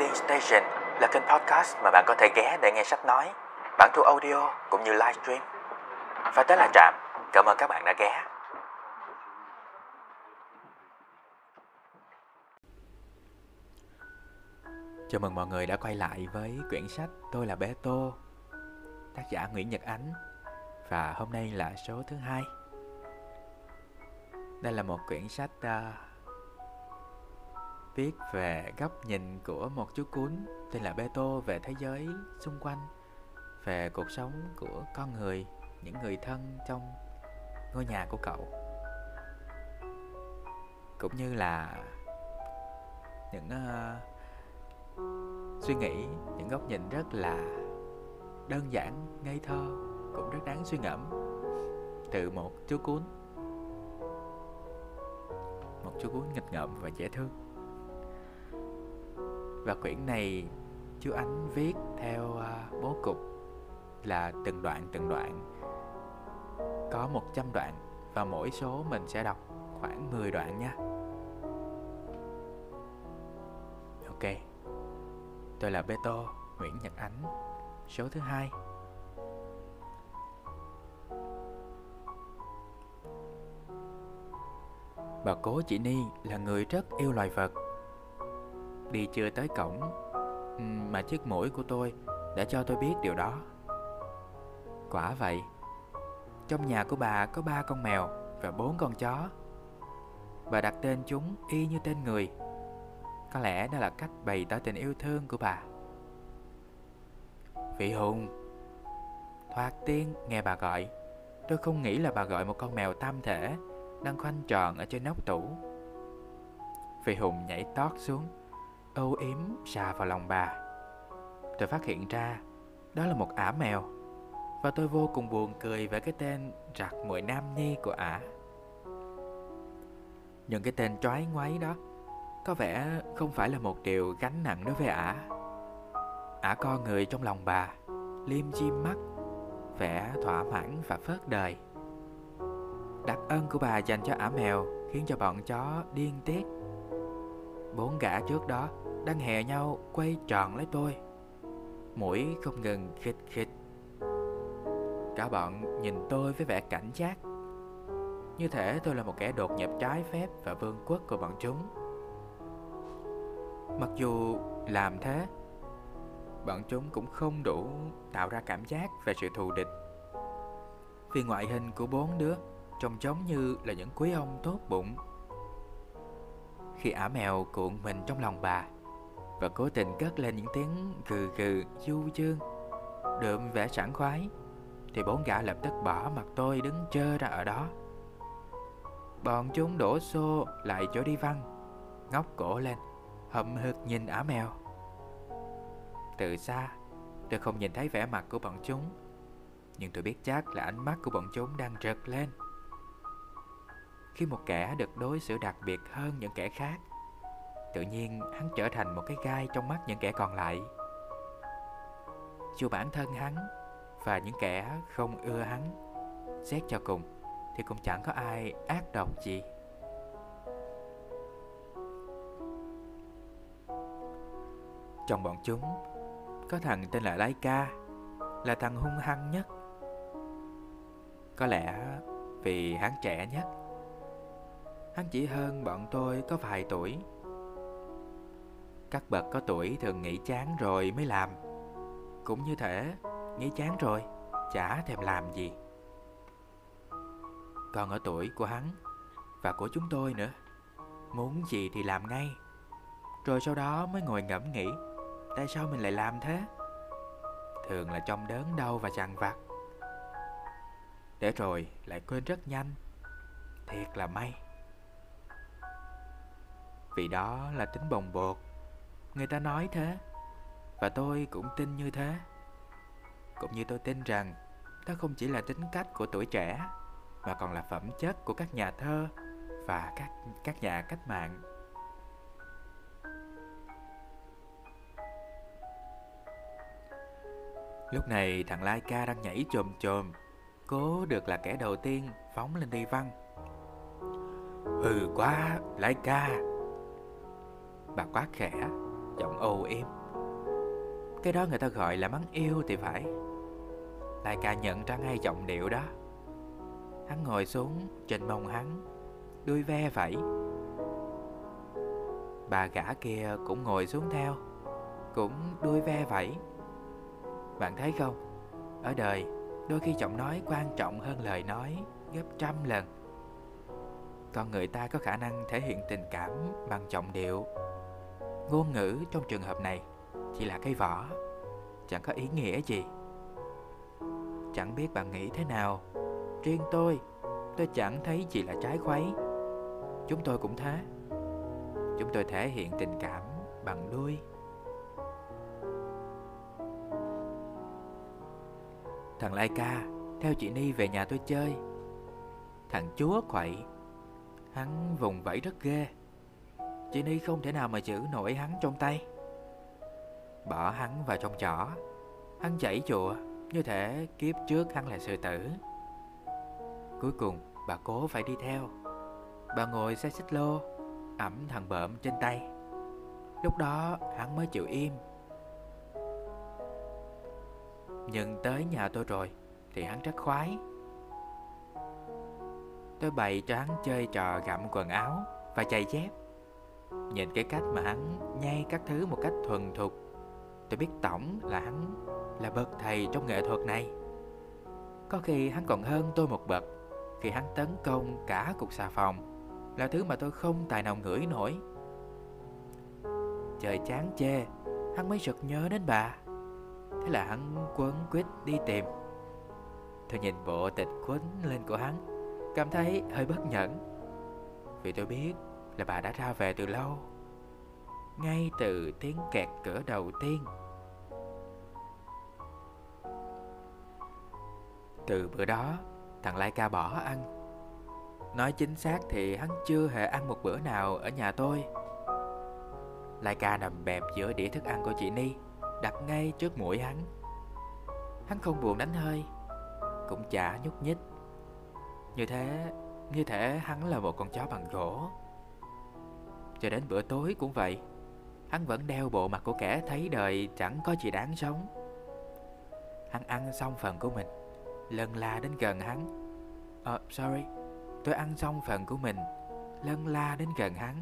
Reading Station là kênh podcast mà bạn có thể ghé để nghe sách nói, bản thu audio cũng như livestream. Và tới là Trạm, cảm ơn các bạn đã ghé. Chào mừng mọi người đã quay lại với quyển sách Tôi là Bé Tô Tác giả Nguyễn Nhật Ánh Và hôm nay là số thứ hai Đây là một quyển sách uh, viết về góc nhìn của một chú cún tên là Beto về thế giới xung quanh, về cuộc sống của con người, những người thân trong ngôi nhà của cậu. Cũng như là những uh, suy nghĩ, những góc nhìn rất là đơn giản, ngây thơ, cũng rất đáng suy ngẫm từ một chú cún. Một chú cún nghịch ngợm và dễ thương. Và quyển này chú Ánh viết theo uh, bố cục là từng đoạn từng đoạn. Có 100 đoạn và mỗi số mình sẽ đọc khoảng 10 đoạn nha. Ok Tôi là Beto Nguyễn Nhật Ánh Số thứ hai. Bà cố chị Ni là người rất yêu loài vật. Đi chưa tới cổng. Ừ, mà chiếc mũi của tôi đã cho tôi biết điều đó. Quả vậy, Trong nhà của bà có ba con mèo và bốn con chó. Bà đặt tên chúng y như tên người. Có lẽ đó là cách bày tỏ tình yêu thương của bà. Vị Hùng, Thoạt tiên nghe bà gọi, Tôi không nghĩ là bà gọi một con mèo tam thể Đang khoanh tròn ở trên nóc tủ. Vị Hùng nhảy tót xuống âu yếm xà vào lòng bà. Tôi phát hiện ra đó là một ả mèo và tôi vô cùng buồn cười về cái tên rạc mùi nam nhi của ả. Những cái tên trói ngoáy đó có vẻ không phải là một điều gánh nặng đối với ả. Ả co người trong lòng bà, liêm chim mắt, vẻ thỏa mãn và phớt đời. Đặc ân của bà dành cho ả mèo khiến cho bọn chó điên tiết Bốn gã trước đó đang hè nhau quay tròn lấy tôi. Mũi không ngừng khịt khịt. Cả bọn nhìn tôi với vẻ cảnh giác. Như thể tôi là một kẻ đột nhập trái phép và vương quốc của bọn chúng. Mặc dù làm thế, Bọn chúng cũng không đủ tạo ra cảm giác về sự thù địch. Vì ngoại hình của bốn đứa trông giống như là những quý ông tốt bụng khi ả mèo cuộn mình trong lòng bà và cố tình cất lên những tiếng gừ gừ du dương. Đượm vẻ sảng khoái, thì bốn gã lập tức bỏ mặt tôi đứng chơ ra ở đó. Bọn chúng đổ xô lại chỗ đi văn ngóc cổ lên, hậm hực nhìn ả mèo. Từ xa, tôi không nhìn thấy vẻ mặt của bọn chúng, nhưng tôi biết chắc là ánh mắt của bọn chúng đang rực lên khi một kẻ được đối xử đặc biệt hơn những kẻ khác. Tự nhiên, hắn trở thành một cái gai trong mắt những kẻ còn lại. Dù bản thân hắn và những kẻ không ưa hắn xét cho cùng, thì cũng chẳng có ai ác độc gì. Trong bọn chúng, có thằng tên là Laika là thằng hung hăng nhất. Có lẽ vì hắn trẻ nhất. Hắn chỉ hơn bọn tôi có vài tuổi. Các bậc có tuổi thường nghĩ chán rồi mới làm. Cũng như thể nghĩ chán rồi, Chả thèm làm gì. Còn ở tuổi của hắn Và của chúng tôi nữa, Muốn gì thì làm ngay. Rồi sau đó mới ngồi ngẫm nghĩ, Tại sao mình lại làm thế? Thường là trong đớn đau và chằn vặt. Để rồi lại quên rất nhanh. Thiệt là may vì đó là tính bồng bột. Người ta nói thế Và tôi cũng tin như thế. Cũng như tôi tin rằng Đó không chỉ là tính cách của tuổi trẻ Mà còn là phẩm chất của các nhà thơ Và các, các nhà cách mạng. Lúc này thằng Lai Ca đang nhảy chồm chồm. Cố được là kẻ đầu tiên phóng lên đi văn Ừ quá Lai Ca. Bà quá khẽ giọng ồ im Cái đó người ta gọi là mắng yêu thì phải. Lại ca nhận ra ngay giọng điệu đó. Hắn ngồi xuống trên mông hắn, Đuôi ve vẫy Bà gã kia cũng ngồi xuống theo, Cũng đuôi ve vẫy Bạn thấy không? Ở đời, đôi khi giọng nói quan trọng hơn lời nói gấp trăm lần. Con người ta có khả năng thể hiện tình cảm bằng giọng điệu. Ngôn ngữ trong trường hợp này chỉ là cái vỏ, Chẳng có ý nghĩa gì. Chẳng biết bạn nghĩ thế nào. Riêng tôi Tôi chẳng thấy gì là trái khuấy. Chúng tôi cũng thế. Chúng tôi thể hiện tình cảm bằng đuôi. Thằng Lai Ca theo chị Ni về nhà tôi chơi. Thằng chúa quậy. Hắn vùng vẫy rất ghê. Chị Ni không thể nào mà giữ nổi hắn trong tay. Bỏ hắn vào trong chỏ. Hắn chảy chùa, Như thể kiếp trước hắn là sư tử. Cuối cùng, bà cố phải đi theo. Bà ngồi xe xích lô, Ẩm thằng bợm trên tay. Lúc đó, hắn mới chịu im. Nhưng tới nhà tôi rồi, Thì hắn rất khoái. Tôi bày cho hắn chơi trò gặm quần áo Và giày dép. Nhìn cái cách mà hắn nhai các thứ một cách thuần thục, Tôi biết tổng là hắn là bậc thầy trong nghệ thuật này. Có khi hắn còn hơn tôi một bậc, Khi hắn tấn công cả cục xà phòng Là thứ mà tôi không tài nào ngửi nổi. Trời chán chê, Hắn mới sực nhớ đến bà. Thế là hắn quấn quýt đi tìm. Tôi nhìn bộ tịch quấn lên của hắn. Cảm thấy hơi bất nhẫn. Vì tôi biết là bà đã ra về từ lâu. Ngay từ tiếng kẹt cửa đầu tiên. Từ bữa đó, Thằng Lai Ca bỏ ăn. Nói chính xác thì hắn chưa hề ăn một bữa nào ở nhà tôi. Lai Ca nằm bẹp giữa đĩa thức ăn của chị Ni Đặt ngay trước mũi hắn. Hắn không buồn đánh hơi, Cũng chả nhúc nhích. Như thế Như thể hắn là một con chó bằng gỗ. Cho đến bữa tối cũng vậy Hắn vẫn đeo bộ mặt của kẻ thấy đời chẳng có gì đáng sống. Hắn ăn xong phần của mình lần la đến gần hắn. Ờ, uh, sorry Tôi ăn xong phần của mình Lân la đến gần hắn.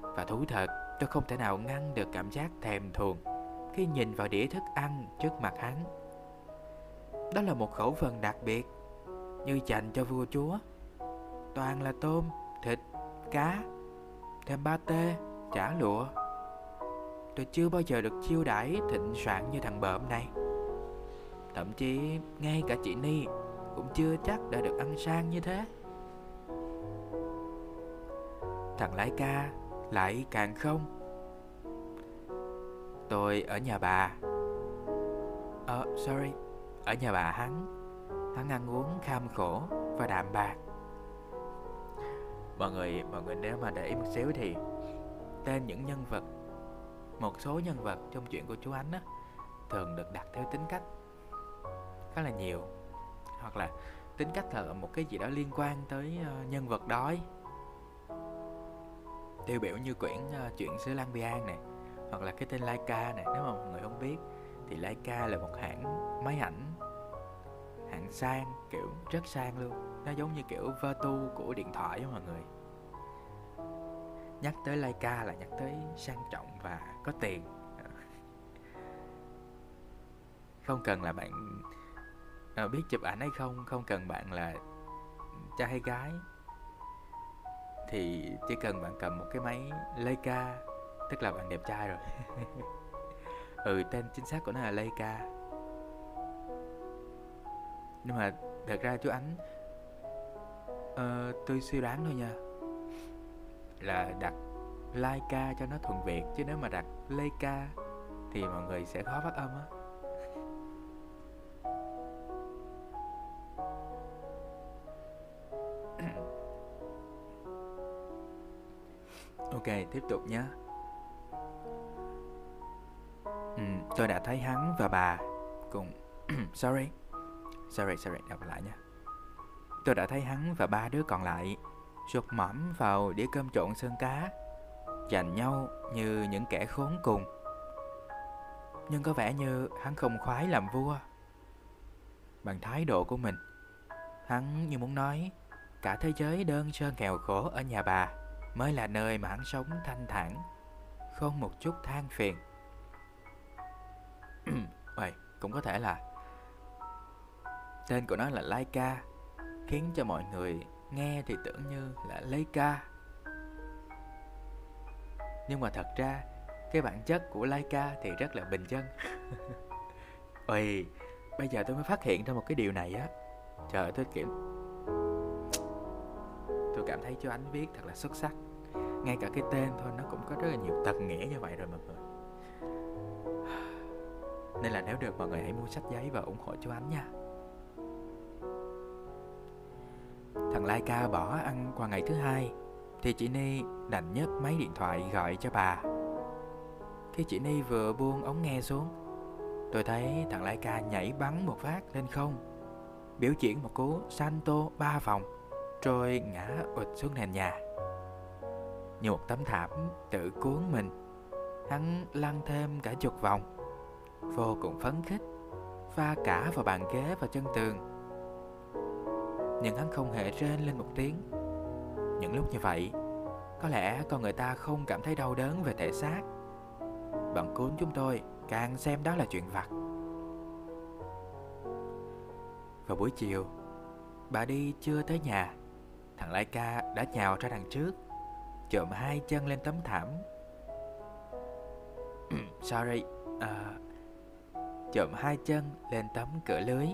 Và thú thật Tôi không thể nào ngăn được cảm giác thèm thuồng Khi nhìn vào đĩa thức ăn trước mặt hắn. Đó là một khẩu phần đặc biệt như dành cho vua chúa. Toàn là tôm, thịt, cá Thêm ba tê, chả lụa. Tôi chưa bao giờ được chiêu đãi thịnh soạn như thằng bợm này. Thậm chí ngay cả chị Ni Cũng chưa chắc đã được ăn sang như thế. Thằng lái ca lại càng không. Tôi ở nhà bà. Ờ, uh, sorry Ở nhà bà hắn. Hắn ăn uống kham khổ và đạm bạc. Mọi người, mọi người nếu mà để ý một xíu thì Tên những nhân vật Một số nhân vật trong chuyện của chú Ánh á Thường được đặt theo tính cách khá là nhiều. Hoặc là tính cách là một cái gì đó liên quan tới uh, nhân vật đó tiêu biểu như quyển uh, chuyện xứ Lan Bian này hoặc là cái tên Laika này nếu mà mọi người không biết thì Laika là một hãng máy ảnh hạng sang kiểu rất sang luôn. Nó giống như kiểu Vertu của điện thoại đó mọi người. Nhắc tới Leica là nhắc tới sang trọng và có tiền. Không cần là bạn à, biết chụp ảnh hay không không cần bạn là trai hay gái. Thì chỉ cần bạn cầm một cái máy Leica tức là bạn đẹp trai rồi. Ừ tên chính xác của nó là Leica nhưng mà thật ra chú ánh uh, tôi suy đoán thôi nha là đặt Laika cho nó thuận việt chứ nếu mà đặt Leica thì mọi người sẽ khó phát âm á Ok, tiếp tục nhé. Ừ, tôi đã thấy hắn và bà cùng... sorry. Sorry, sorry, đọc lại nha. Tôi đã thấy hắn và ba đứa còn lại sụt mõm vào đĩa cơm trộn sơn cá, giành nhau như những kẻ khốn cùng. Nhưng có vẻ như hắn không khoái làm vua Bằng thái độ của mình Hắn như muốn nói Cả thế giới đơn sơ nghèo khổ ở nhà bà Mới là nơi mà hắn sống thanh thản Không một chút than phiền Vậy cũng có thể là Tên của nó là Laika Khiến cho mọi người nghe thì tưởng như là Leica Nhưng mà thật ra Cái bản chất của Laika thì rất là bình dân. Ôi Bây giờ tôi mới phát hiện ra một cái điều này á. Trời ơi tôi kiểm, Tôi cảm thấy chú Ánh viết thật là xuất sắc. Ngay cả cái tên thôi nó cũng có rất là nhiều tầng nghĩa như vậy rồi mọi người Nên là nếu được mọi người hãy mua sách giấy và ủng hộ chú Ánh nha. Thằng Lai Ca bỏ ăn qua ngày thứ hai, Thì chị Ni đành nhấc máy điện thoại gọi cho bà. Khi chị Ni vừa buông ống nghe xuống, Tôi thấy thằng Lai Ca nhảy bắn một phát lên không, Biểu diễn một cú Santo ba vòng, Rồi ngã ụt xuống nền nhà. Như một tấm thảm tự cuốn mình, Hắn lăn thêm cả chục vòng, Vô cùng phấn khích, Pha cả vào bàn ghế và chân tường. Nhưng hắn không hề rên lên một tiếng. Những lúc như vậy Có lẽ con người ta không cảm thấy đau đớn về thể xác. Bọn cuốn chúng tôi càng xem đó là chuyện vặt. Vào buổi chiều Bà đi chưa tới nhà. Thằng Lai Ca đã nhào ra đằng trước Trộm hai chân lên tấm thảm. Sorry ờ, à, Trộm hai chân lên tấm cửa lưới.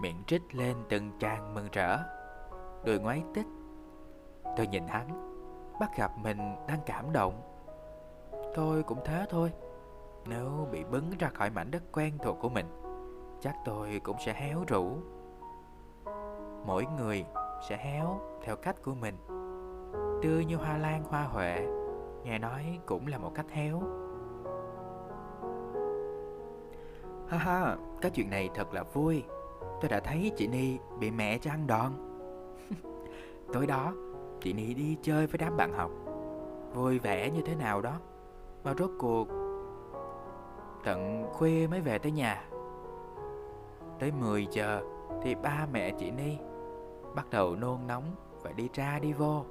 Miệng trích lên từng tràng mừng rỡ. Đôi ngoái tích Tôi nhìn hắn Bắt gặp mình đang cảm động. Tôi cũng thế thôi nếu bị bứng ra khỏi mảnh đất quen thuộc của mình Chắc tôi cũng sẽ héo rũ. Mỗi người sẽ héo theo cách của mình. Tươi như hoa lan hoa huệ Nghe nói cũng là một cách héo. Ha ha, cái chuyện này thật là vui. Tôi đã thấy chị Ni bị mẹ cho ăn đòn. Tối đó, chị Ni đi chơi với đám bạn học. Vui vẻ như thế nào đó Mà rốt cuộc Tận khuya mới về tới nhà. Tới 10 giờ Thì ba mẹ chị Ni Bắt đầu nôn nóng Và đi ra đi vô.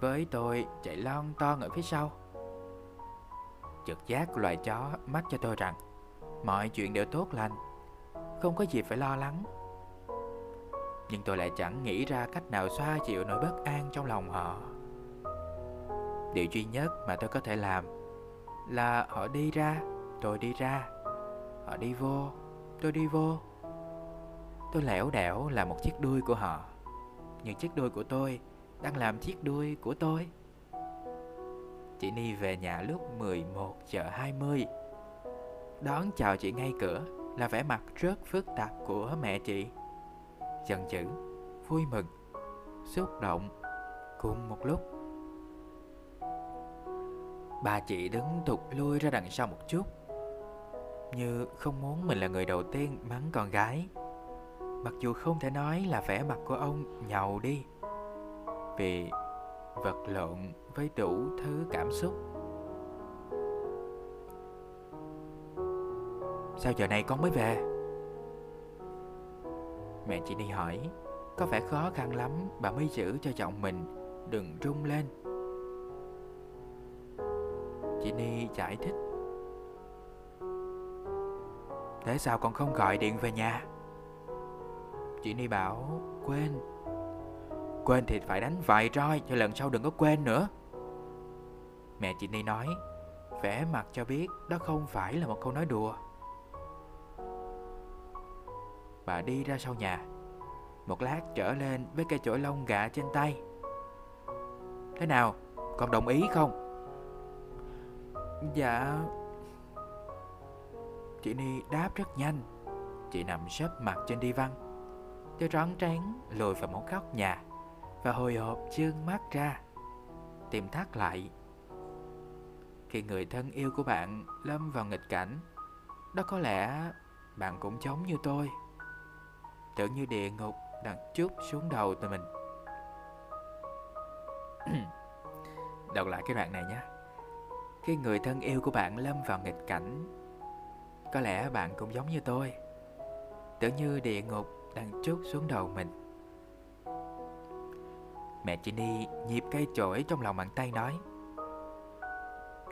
Với tôi chạy lon ton ở phía sau. Trực giác của loài chó mách cho tôi rằng Mọi chuyện đều tốt lành. Không có gì phải lo lắng Nhưng tôi lại chẳng nghĩ ra cách nào xoa dịu nỗi bất an trong lòng họ Điều duy nhất mà tôi có thể làm là họ đi ra, tôi đi ra. Họ đi vô, tôi đi vô. Tôi lẻo đẻo là một chiếc đuôi của họ. Nhưng chiếc đuôi của tôi đang làm chiếc đuôi của tôi. Chị Ni về nhà lúc 11 giờ 20. Đón chào chị ngay cửa là vẻ mặt rất phức tạp của mẹ chị. Giận dữ, vui mừng, xúc động cùng một lúc. Bà chị đứng thụt lui ra đằng sau một chút Như không muốn mình là người đầu tiên mắng con gái Mặc dù không thể nói là vẻ mặt của ông nhầu đi Vì vật lộn với đủ thứ cảm xúc Sao giờ này con mới về? Mẹ chị đi hỏi, Có vẻ khó khăn lắm, bà mới giữ cho chồng mình, đừng rung lên. Chị Ni giải thích. Thế sao con không gọi điện về nhà? Chị Ni bảo, Quên. Quên thì phải đánh vài roi Cho lần sau đừng có quên nữa. Mẹ chị Ni nói Vẽ mặt cho biết Đó không phải là một câu nói đùa. Bà đi ra sau nhà. Một lát trở lên với cây chổi lông gà trên tay. Thế nào, Con đồng ý không? Dạ. Chị Ni đáp rất nhanh. Chị nằm sấp mặt trên đi văn. Tôi rón trán lùi vào một góc nhà Và hồi hộp chương mắt ra, Tìm thắt lại. Khi người thân yêu của bạn lâm vào nghịch cảnh, Đó có lẽ bạn cũng giống như tôi. Tưởng như địa ngục đặt chút xuống đầu tụi mình. Đọc lại cái đoạn này nhé. Khi người thân yêu của bạn lâm vào nghịch cảnh, có lẽ bạn cũng giống như tôi tưởng như địa ngục đang trút xuống đầu mình. Mẹ Ginny nhịp cây chổi trong lòng bàn tay nói,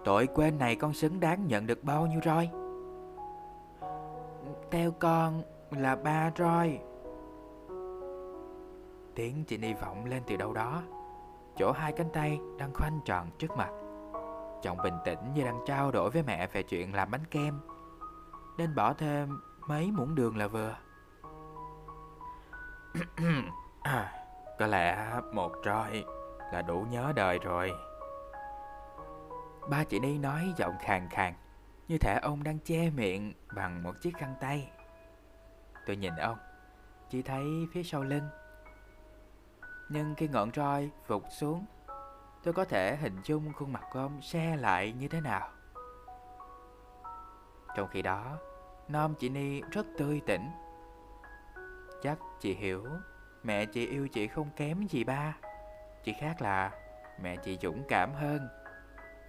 tội quên này con xứng đáng nhận được bao nhiêu roi? Theo con là ba roi tiếng Ginny vọng lên từ đâu đó. Chỗ hai cánh tay đang khoanh tròn trước mặt. Chồng bình tĩnh như đang trao đổi với mẹ về chuyện làm bánh kem. Nên bỏ thêm mấy muỗng đường là vừa. À, Có lẽ một roi là đủ nhớ đời rồi. Ba chị Ni nói giọng khàn khàn Như thể ông đang che miệng bằng một chiếc khăn tay. Tôi nhìn ông Chỉ thấy phía sau lưng. Nhưng khi ngọn roi vụt xuống, Tôi có thể hình dung khuôn mặt của ông xe lại như thế nào. Trong khi đó Nom chị Ni rất tươi tỉnh. Chắc chị hiểu, Mẹ chị yêu chị không kém gì ba. Chỉ khác là Mẹ chị dũng cảm hơn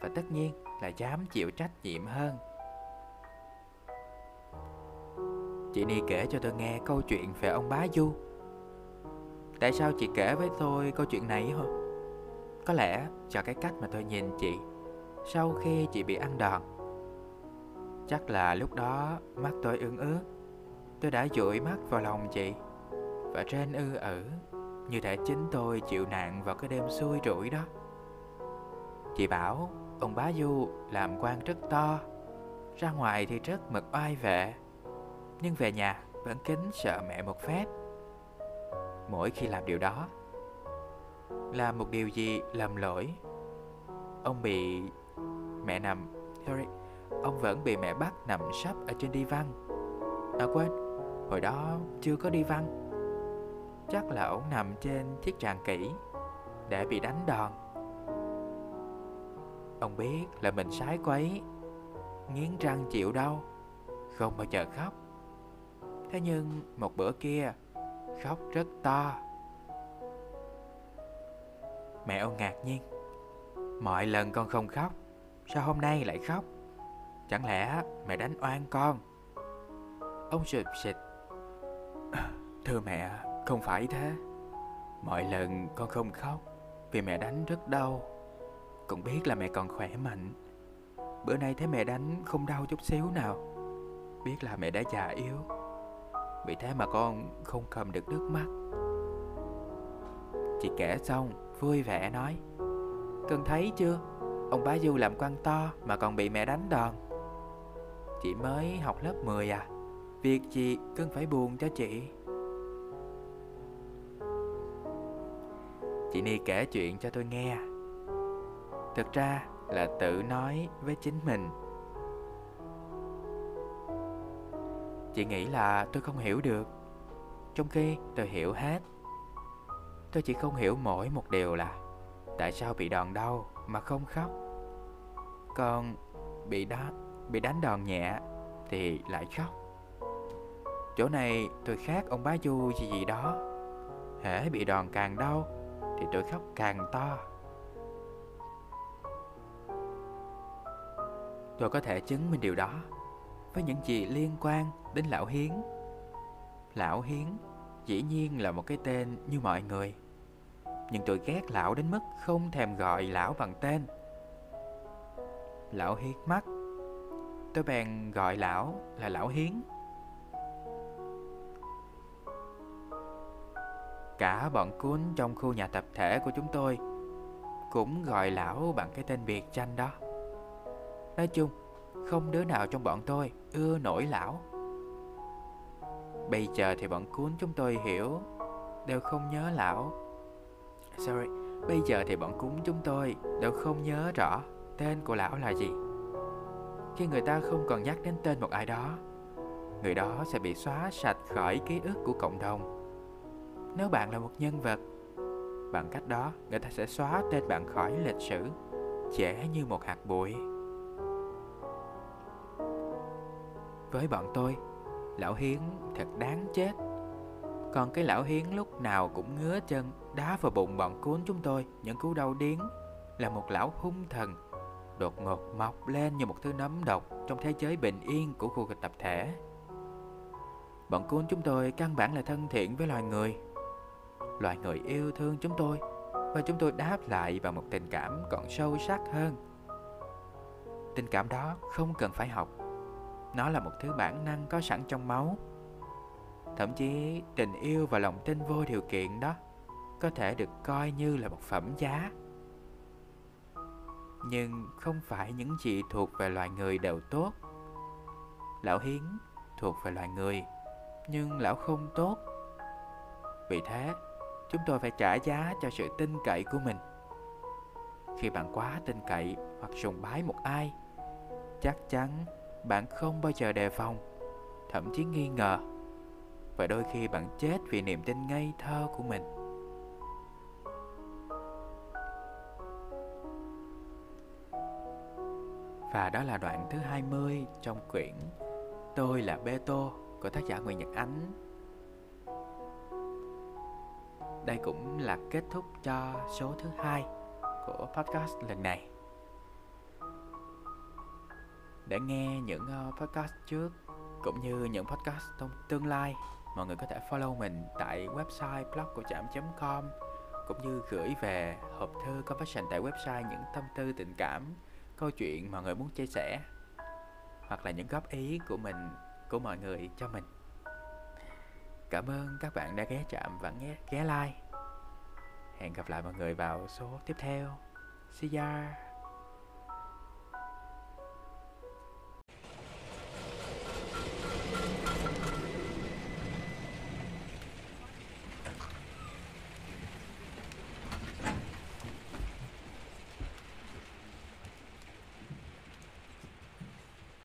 Và tất nhiên là dám chịu trách nhiệm hơn. Chị Ni kể cho tôi nghe câu chuyện về ông bá Du. Tại sao chị kể với tôi câu chuyện này hả? Có lẽ do cái cách mà tôi nhìn chị Sau khi chị bị ăn đòn. Chắc là lúc đó mắt tôi ương ướt. Tôi đã dụi mắt vào lòng chị. Và trên ư ử, Như thể chính tôi chịu nạn vào cái đêm xui rủi đó. Chị bảo, ông bá Du làm quan rất to, Ra ngoài thì rất mực oai vệ. Nhưng về nhà vẫn kính sợ mẹ một phép. Mỗi khi làm điều đó. Làm một điều gì làm lỗi? Ông bị mẹ nằm, Sorry, Ông vẫn bị mẹ bắt nằm sắp ở trên đi văn À quên, Hồi đó chưa có đi văn Chắc là ông nằm trên chiếc tràng kỹ Để bị đánh đòn. Ông biết là mình sái quấy, Nghiến răng chịu đau, Không bao giờ khóc. Thế nhưng một bữa kia Khóc rất to. Mẹ ông ngạc nhiên. Mọi lần con không khóc, Sao hôm nay lại khóc? Chẳng lẽ mẹ đánh oan con? Ông sụp xịt Thưa mẹ, Không phải thế. Mọi lần con không khóc Vì mẹ đánh rất đau. Con biết là mẹ còn khỏe mạnh. Bữa nay thấy mẹ đánh không đau chút xíu nào. Biết là mẹ đã già yếu. Vì thế mà con không cầm được nước mắt. Chị kể xong, vui vẻ nói Cưng thấy chưa? Ông bá Du làm quan to mà còn bị mẹ đánh đòn. Chị mới học lớp 10 à. Việc gì cưng phải buồn cho chị? Chị Ni kể chuyện cho tôi nghe. Thực ra là tự nói với chính mình. Chị nghĩ là tôi không hiểu được. Trong khi tôi hiểu hết. Tôi chỉ không hiểu mỗi một điều là Tại sao bị đòn đau mà không khóc. Còn bị đá, bị đánh đòn nhẹ thì lại khóc. Chỗ này tôi khác ông bá Du gì gì đó. Hễ bị đòn càng đau Thì tôi khóc càng to. Tôi có thể chứng minh điều đó. Với những gì liên quan đến Lão Hiến. Lão Hiến dĩ nhiên là một cái tên như mọi người, Nhưng tôi ghét lão đến mức không thèm gọi lão bằng tên. Lão hiến mắt, Tôi bèn gọi lão là lão hiến. Cả bọn cuốn trong khu nhà tập thể của chúng tôi Cũng gọi lão bằng cái tên biệt danh đó. Nói chung không đứa nào trong bọn tôi ưa nổi lão. Bây giờ thì bọn cuốn chúng tôi hiểu, Đều không nhớ lão. Sorry, Bây giờ thì bọn cúng chúng tôi Đều không nhớ rõ Tên của lão là gì. Khi người ta không còn nhắc đến tên một ai đó, Người đó sẽ bị xóa sạch khỏi ký ức của cộng đồng. Nếu bạn là một nhân vật, Bằng cách đó, Người ta sẽ xóa tên bạn khỏi lịch sử, Dễ như một hạt bụi. Với bọn tôi Lão Hiến thật đáng chết Còn cái lão Hiến lúc nào cũng ngứa chân, Đá vào bụng bọn cuốn chúng tôi, Những cú đau điến Là một lão hung thần, đột ngột mọc lên như một thứ nấm độc trong thế giới bình yên của khu tập thể. Bọn cún chúng tôi căn bản là thân thiện với loài người. Loài người yêu thương chúng tôi, và chúng tôi đáp lại bằng một tình cảm còn sâu sắc hơn. Tình cảm đó không cần phải học. Nó là một thứ bản năng có sẵn trong máu. Thậm chí, tình yêu và lòng tin vô điều kiện đó có thể được coi như là một phẩm giá. Nhưng không phải những gì thuộc về loài người đều tốt. Lão hiến thuộc về loài người, nhưng lão không tốt. Vì thế, chúng tôi phải trả giá cho sự tin cậy của mình. Khi bạn quá tin cậy hoặc sùng bái một ai, chắc chắn bạn không bao giờ đề phòng, thậm chí nghi ngờ và đôi khi bạn chết vì niềm tin ngây thơ của mình Và đó là đoạn thứ 20 trong quyển Tôi là Bê Tô của tác giả Nguyễn Nhật Ánh. Đây cũng là kết thúc cho số thứ hai của podcast lần này. Để nghe những ờ, podcast trước cũng như những podcast trong tương lai, mọi người có thể follow mình tại website blog của trạm.com cũng như gửi về hộp thư confession tại website những tâm tư tình cảm câu chuyện mà người muốn chia sẻ hoặc là những góp ý của mình của mọi người cho mình. Cảm ơn các bạn đã ghé chạm và ghé, ghé like. Hẹn gặp lại mọi người vào số tiếp theo. See ya!